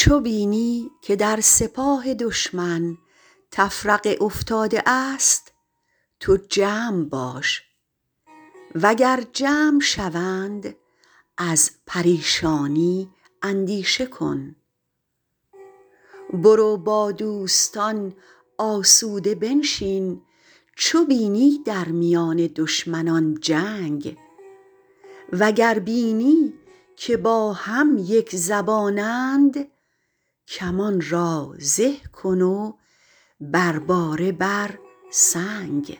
چو بینی که در سپاه دشمن تفرقه افتاده است تو جمع باش. وگر جمع شوند از پریشانی اندیشه کن. برو با دوستان آسوده بنشین چو بینی در میان دشمنان جنگ. وگر بینی که با هم یک زبانند کمان را زه کن و بر باره بر سنگ.